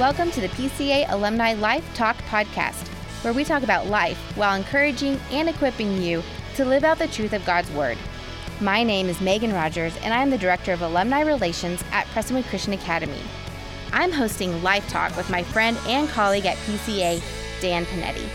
Welcome to the PCA Alumni Life Talk Podcast, where we talk about life while encouraging and equipping you to live out the truth of God's Word. My name is Megan Rogers, and I am the Director of Alumni Relations at Prestonwood Christian Academy. I'm hosting Life Talk with my friend and colleague at PCA, Dan Panetti.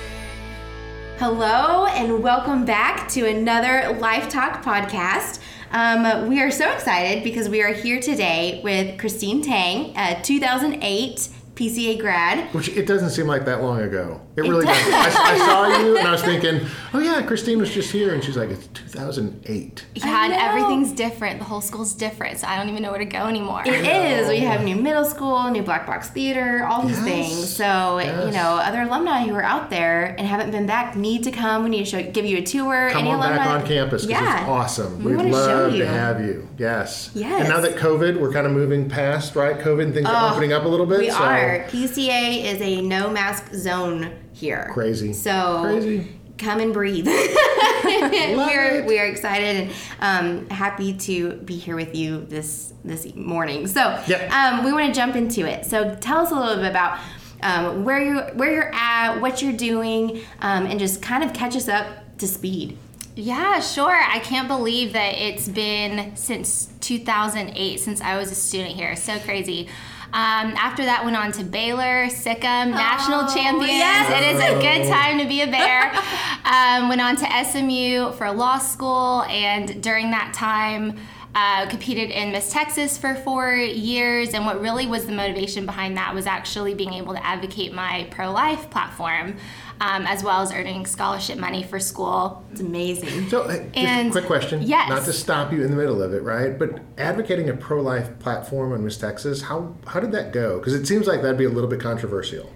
Hello, and welcome back to another Life Talk podcast. Um, we are so excited because we are here today with Christine Tang, a 2008 PCA grad. Which it doesn't seem like that long ago. It really doesn't. I, I, saw you and I was thinking, oh yeah, Christine was just here, and she's like, it's 2008. Yeah, and everything's different. The whole school's different, so I don't even know where to go anymore. It is. We have new middle school, new black box theater, all these yes. things. So yes. you know, other alumni who are out there and haven't been back need to come. We need to show, give you a tour. Come Any on alumni, back on campus. Yeah, it's awesome. We We'd love to have you. Yes. Yes. And now that COVID, we're kind of moving past right COVID, and things oh, are opening up a little bit. We so. are. PCA is a no mask zone here. Crazy. So crazy. Come and breathe. we're we are excited and um, happy to be here with you this this morning. So yep. um, we want to jump into it. So tell us a little bit about um, where you where you're at, what you're doing, um, and just kind of catch us up to speed. Yeah, sure. I can't believe that it's been since 2008 since I was a student here. So crazy. Um, after that, went on to Baylor, sic 'em, national oh, champions. Yes. It is a good time to be a Bear. um, went on to SMU for law school, and during that time, uh, competed in Miss Texas for four years, and what really was the motivation behind that was actually being able to advocate my pro life platform. Um, as well as earning scholarship money for school. It's amazing. So, uh, and quick question. Yes. Not to stop you in the middle of it, right? But advocating a pro-life platform on Miss Texas, how how did that go? Because it seems like that'd be a little bit controversial.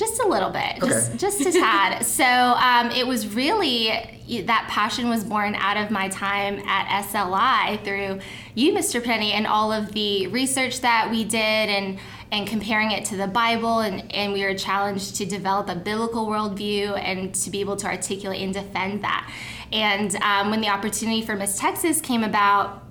Just a little bit, okay. just just a tad. so um, it was really that passion was born out of my time at SLI through you, Mr. Panetti, and all of the research that we did and and comparing it to the Bible, and, and we were challenged to develop a biblical worldview and to be able to articulate and defend that. And um, when the opportunity for Miss Texas came about,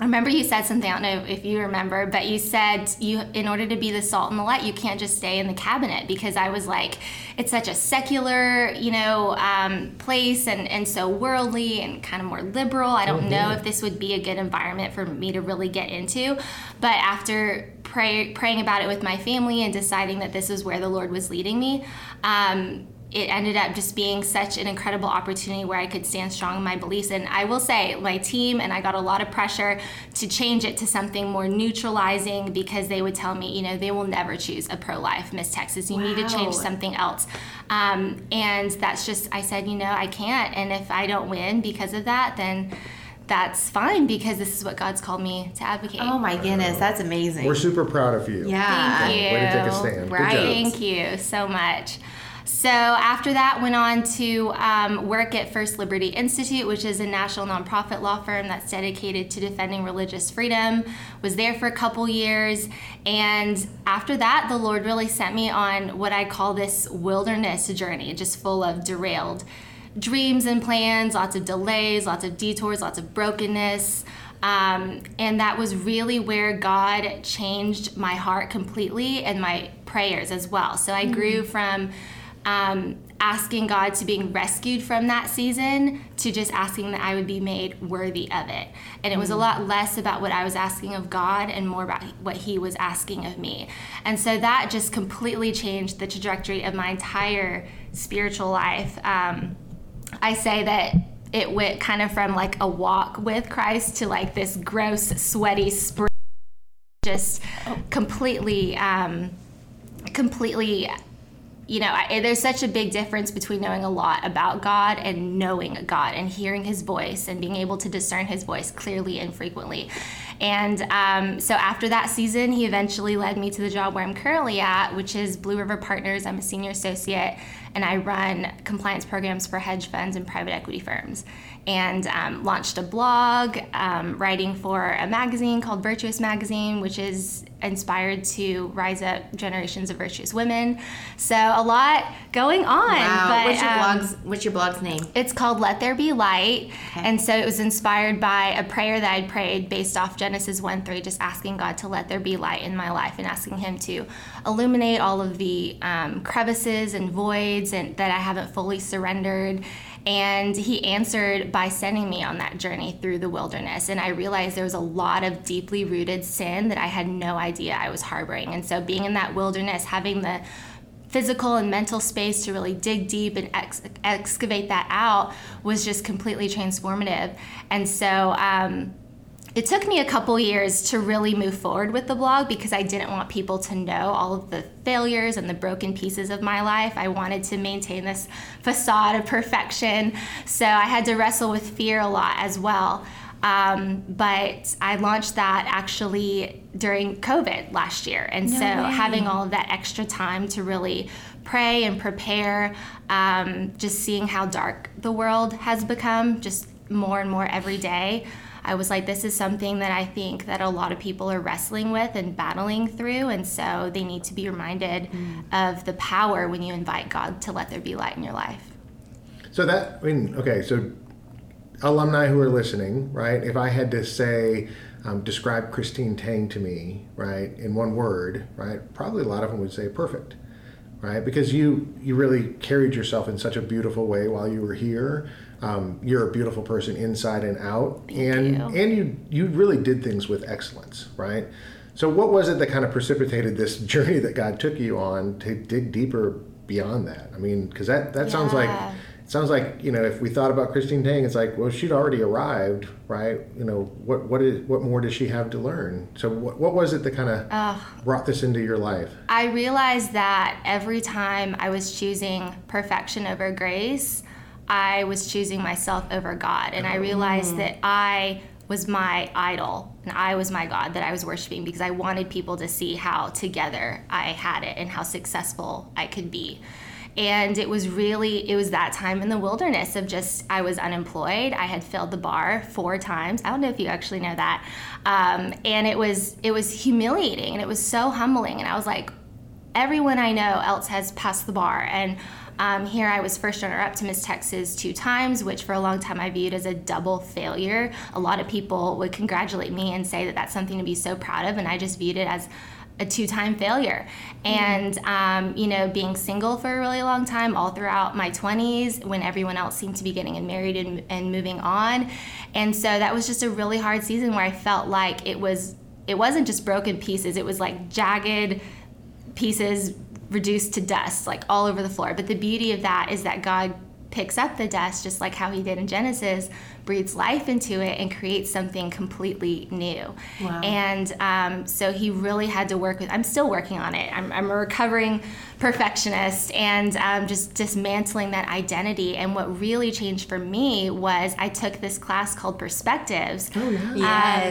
I remember you said something, I don't know if you remember, but you said you in order to be the salt and the light, you can't just stay in the cabinet because I was like, it's such a secular, you know, um, place and, and so worldly and kind of more liberal. I don't mm-hmm. know if this would be a good environment for me to really get into. But after pray, praying about it with my family and deciding that this is where the Lord was leading me, um, it ended up just being such an incredible opportunity where I could stand strong in my beliefs. And I will say, my team and I got a lot of pressure to change it to something more neutralizing because they would tell me, you know, they will never choose a pro life Miss Texas. You wow. need to change something else. Um, and that's just, I said, you know, I can't. And if I don't win because of that, then that's fine because this is what God's called me to advocate. Oh my goodness, that's amazing. We're super proud of you. Yeah. Thank you. Way to take a stand. Right. Thank you so much. So after that, went on to um, work at First Liberty Institute, which is a national nonprofit law firm that's dedicated to defending religious freedom. Was there for a couple years, and after that, the Lord really sent me on what I call this wilderness journey, just full of derailed dreams and plans, lots of delays, lots of detours, lots of brokenness. Um, and that was really where God changed my heart completely and my prayers as well. So I grew from um, asking God to being rescued from that season to just asking that I would be made worthy of it. And it was a lot less about what I was asking of God and more about what He was asking of me. And so that just completely changed the trajectory of my entire spiritual life. Um, I say that it went kind of from like a walk with Christ to like this gross, sweaty sprint, just completely, um, completely you know, I, there's such a big difference between knowing a lot about God and knowing God and hearing His voice and being able to discern His voice clearly and frequently. And um, so after that season, he eventually led me to the job where I'm currently at, which is Blue River Partners. I'm a senior associate. and I run compliance programs for hedge funds and private equity firms. And um, launched a blog, um, writing for a magazine called Virtuous Magazine, which is inspired to rise up generations of virtuous women. So a lot going on. Wow. But, what's your um, blog's What's your blog's name? it's called Let There Be Light. And so it was inspired by a prayer that I'd prayed based off Genesis 1 3, just asking God to let there be light in my life and asking Him to illuminate all of the um, crevices and voids and that I haven't fully surrendered. And He answered by sending me on that journey through the wilderness. And I realized there was a lot of deeply rooted sin that I had no idea I was harboring. And so being in that wilderness, having the physical and mental space to really dig deep and ex- excavate that out was just completely transformative. And so um, it took me a couple years to really move forward with the blog because I didn't want people to know all of the failures and the broken pieces of my life. I wanted to maintain this facade of perfection. So I had to wrestle with fear a lot as well. Um, but I launched that actually during COVID last year. And so having all of that extra time to really pray and prepare, um, just seeing how dark the world has become, just more and more every day. I was like, this is something that I think that a lot of people are wrestling with and battling through, and so they need to be reminded of the power when you invite God to let there be light in your life. So that I mean, okay, so alumni who are listening, right? If I had to say, um, describe Christine Tang to me, right, in one word, right, probably a lot of them would say perfect, right? Because you you really carried yourself in such a beautiful way while you were here. Um, you're a beautiful person inside and out, and you. and you you really did things with excellence, right? So what was it that kind of precipitated this journey that God took you on to dig deeper beyond that? I mean, because that that sounds like it sounds like you know if we thought about Christine Tang, it's like well she'd already arrived, right? You know what what is what more does she have to learn? So what what was it that kind of brought this into your life? I realized that every time I was choosing perfection over grace, I was choosing myself over God. And I realized that I was my idol and I was my God that I was worshiping because I wanted people to see how together I had it and how successful I could be. And it was really, it was that time in the wilderness of just, I was unemployed. I had failed the bar four times. I don't know if you actually know that. Um, and it was, it was humiliating and it was so humbling. And I was like, everyone I know else has passed the bar. And um, here I was first runner up to Miss Texas two times, which for a long time I viewed as a double failure. A lot of people would congratulate me and say that that's something to be so proud of, and I just viewed it as a two-time failure and um, you know being single for a really long time all throughout my 20s when everyone else seemed to be getting married and, and moving on and so that was just a really hard season where i felt like it was it wasn't just broken pieces it was like jagged pieces reduced to dust like all over the floor but the beauty of that is that god picks up the dust just like how he did in genesis breathes life into it and creates something completely new Wow. and um, so he really had to work with i'm still working on it i'm, I'm a recovering perfectionist and um, just dismantling that identity and what really changed for me was i took this class called perspectives Oh yeah.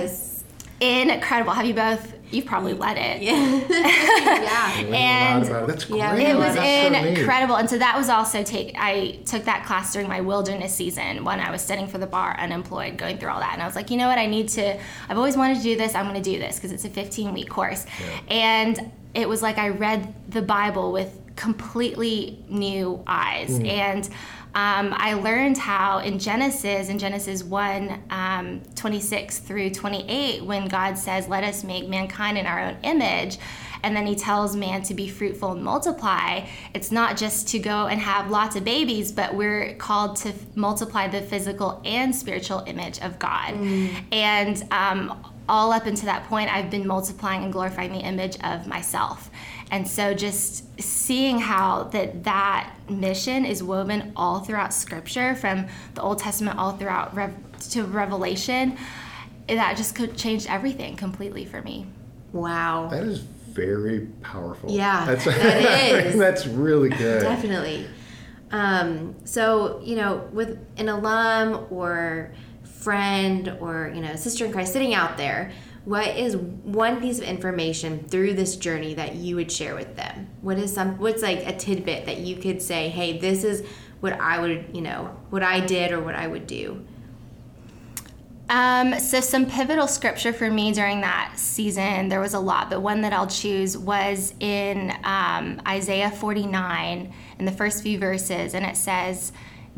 Yes. incredible have you both you've probably led it. Yeah. I learned a lot and about it. That's great. Yeah, it was uh, That's so incredible. And so that was also take i took that class during my wilderness season when i was studying for the bar unemployed going through all that. And i was like you know what? I need to i've always wanted to do this. I'm going to do this because it's a 15 week course and it was like i read the bible with completely new eyes. Mm. And um, I learned how in Genesis, in Genesis 1 um, 26 through 28, when God says, Let us make mankind in our own image, and then he tells man to be fruitful and multiply, it's not just to go and have lots of babies, but we're called to f- multiply the physical and spiritual image of God. And um, all up until that point, I've been multiplying and glorifying the image of myself. And so just seeing how that that mission is woven all throughout scripture from the Old Testament all throughout Rev- to Revelation, that just could change everything completely for me. Wow. That is very powerful. Yeah, that's that is. that's really good. Definitely. Um, so, you know, with an alum or friend or, you know, sister in Christ sitting out there, what is one piece of information through this journey that you would share with them? What is some what's like a tidbit that you could say, "Hey, this is what I would, you know, what I did or what I would do?" Um, so some pivotal scripture for me during that season, there was a lot, but one that I'll choose was in um, Isaiah 49 in the first few verses, and it says,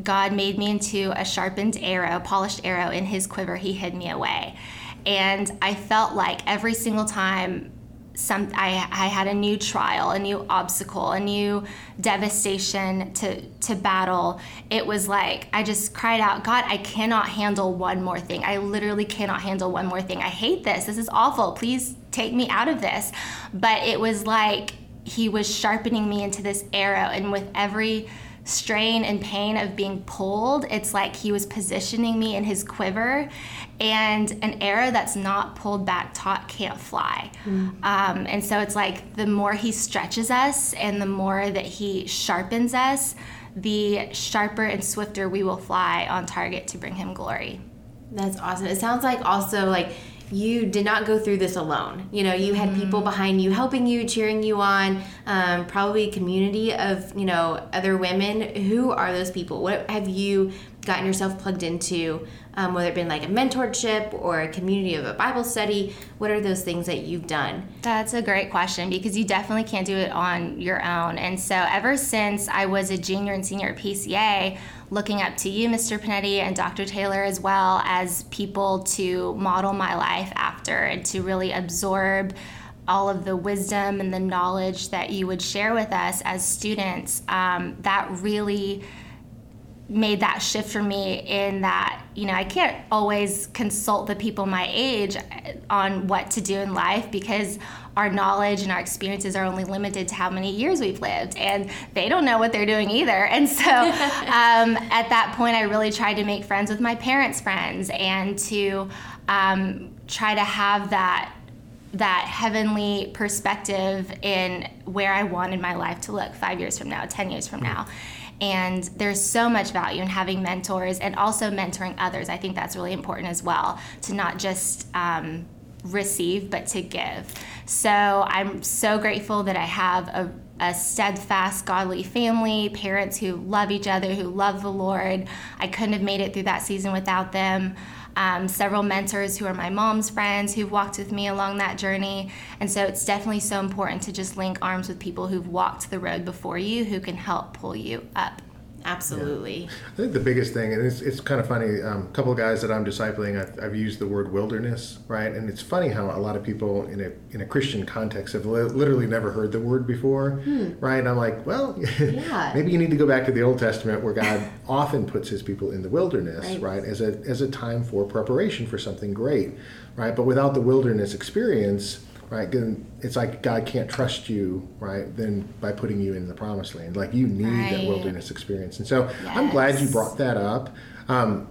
God made me into a sharpened arrow, polished arrow in his quiver, he hid me away. And I felt like every single time some I, I had a new trial, a new obstacle, a new devastation to to battle. It was like I just cried out, God, I cannot handle one more thing. I literally cannot handle one more thing. I hate this. This is awful. Please take me out of this. But it was like he was sharpening me into this arrow and with every strain and pain of being pulled, it's like he was positioning me in his quiver. And an arrow that's not pulled back taut can't fly. Mm. Um, and so it's like the more he stretches us and the more that he sharpens us, the sharper and swifter we will fly on target to bring him glory. That's awesome. It sounds like also like you did not go through this alone. You know, you had mm-hmm. people behind you helping you, cheering you on, um, probably a community of, you know, other women. Who are those people? What have you gotten yourself plugged into, um, whether it been like a mentorship or a community of a Bible study? What are those things that you've done? That's a great question because you definitely can't do it on your own. And so, ever since I was a junior and senior at PCA, looking up to you, Mr. Panetti, and Dr. Taylor, as well as people to model my life after and to really absorb all of the wisdom and the knowledge that you would share with us as students. Um, that really made that shift for me in that you know i can't always consult the people my age on what to do in life because our knowledge and our experiences are only limited to how many years we've lived and they don't know what they're doing either and so um, at that point i really tried to make friends with my parents friends and to um, try to have that that heavenly perspective in where i wanted my life to look five years from now ten years from now and there's so much value in having mentors and also mentoring others. I think that's really important as well to not just um, receive, but to give. So I'm so grateful that I have a, a steadfast, godly family, parents who love each other, who love the Lord. I couldn't have made it through that season without them um, several mentors who are my mom's friends who've walked with me along that journey. And so it's definitely so important to just link arms with people who've walked the road before you who can help pull you up. Absolutely. Yeah. I think the biggest thing, and it's, it's kind of funny, um, a couple of guys that I'm discipling, I've, I've, used the word wilderness, right? And it's funny how a lot of people in a, in a Christian context have li- literally never heard the word before, hmm. right? And I'm like, well, yeah. maybe you need to go back to the Old Testament where God often puts his people in the wilderness, right. right? As a, as a time for preparation for something great, right? But without the wilderness experience, right? then It's like God can't trust you, right? Then by putting you in the promised land, like you need right. that wilderness experience. And so yes. I'm glad you brought that up. Um,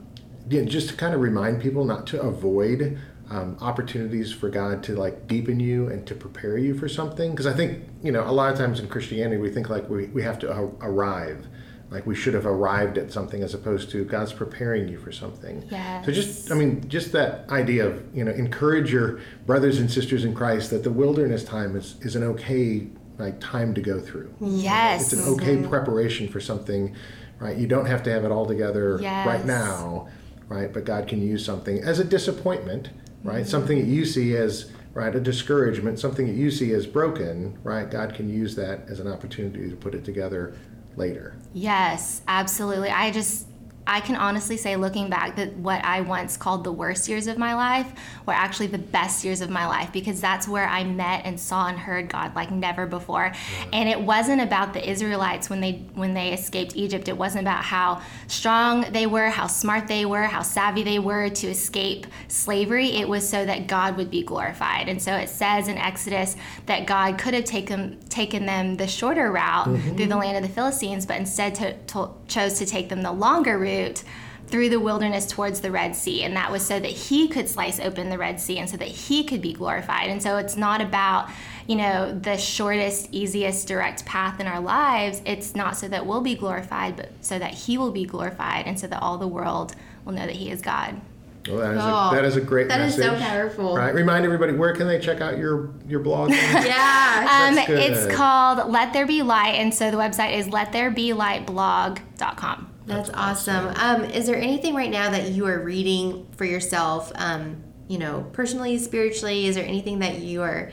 again, just to kind of remind people not to avoid um, opportunities for God to like deepen you and to prepare you for something. Because I think you know a lot of times in Christianity we think like we, we have to arrive like we should have arrived at something as opposed to God's preparing you for something. Yes. So just I mean just that idea of, you know, encourage your brothers and sisters in Christ that the wilderness time is is an okay like time to go through. Yes. It's an okay mm-hmm. preparation for something, right? You don't have to have it all together yes. right now, right? But God can use something as a disappointment, right? Mm-hmm. Something that you see as right a discouragement, something that you see as broken, right? God can use that as an opportunity to put it together later. Yes, absolutely. I just I can honestly say, looking back, that what I once called the worst years of my life were actually the best years of my life because that's where I met and saw and heard God like never before. And it wasn't about the Israelites when they when they escaped Egypt. It wasn't about how strong they were, how smart they were, how savvy they were to escape slavery. It was so that God would be glorified. And so it says in Exodus that God could have taken taken them the shorter route mm-hmm. through the land of the Philistines, but instead to, to, chose to take them the longer route route through the wilderness towards the Red Sea. And that was so that he could slice open the Red Sea and so that he could be glorified. And so it's not about, you know, the shortest, easiest, direct path in our lives. It's not so that we'll be glorified, but so that he will be glorified and so that all the world will know that he is God. Well, that is, Oh, a, that is a great that is message. so powerful. Right. Remind everybody where can they check out your your blog? Yeah. Um, it's called Let There Be Light, and so the website is lettherebelightblog.com. That's awesome. Um, is there anything right now that you are reading for yourself? Um, you know, personally, spiritually, is there anything that you are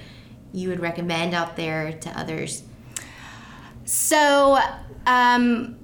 you would recommend out there to others? So, um,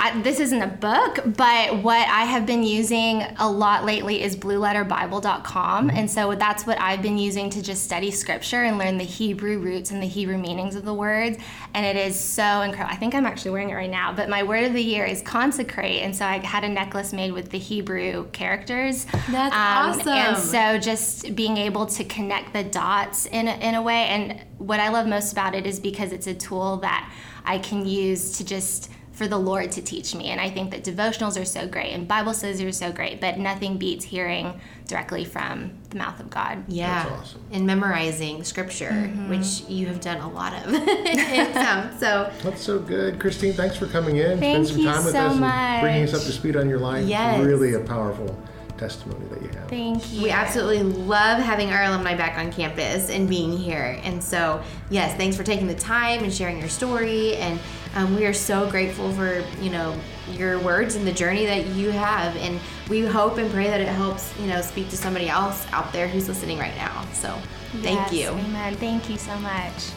I, this isn't a book, but what I have been using a lot lately is blueletterbible.com. Mm-hmm. And so that's what I've been using to just study scripture and learn the Hebrew roots and the Hebrew meanings of the words. And it is so incredible. I think I'm actually wearing it right now, but my word of the year is consecrate. And so I had a necklace made with the Hebrew characters. That's um, awesome. And so just being able to connect the dots in a, in a way. And what I love most about it is because it's a tool that I can use to just for the Lord to teach me. And I think that devotionals are so great and Bible studies are so great, but nothing beats hearing directly from the mouth of God. Yeah. That's awesome. And memorizing scripture, Mm-hmm. which you have done a lot of. And, so That's so good, Christine. Thanks for coming in. Thank Spend some you time with so us and bringing us up to speed on your life. Yes. Really a powerful testimony that you have. Thank you. we absolutely love having our alumni back on campus and being here. And so, yes, thanks for taking the time and sharing your story. And um, we are so grateful for you know your words and the journey that you have. And we hope and pray that it helps you know speak to somebody else out there who's listening right now. So, thank Yes, you. Amen. Thank you so much.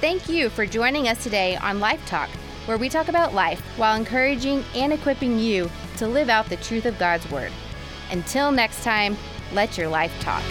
Thank you for joining us today on Life Talk, where we talk about life while encouraging and equipping you to live out the truth of God's Word. Until next time, let your life talk.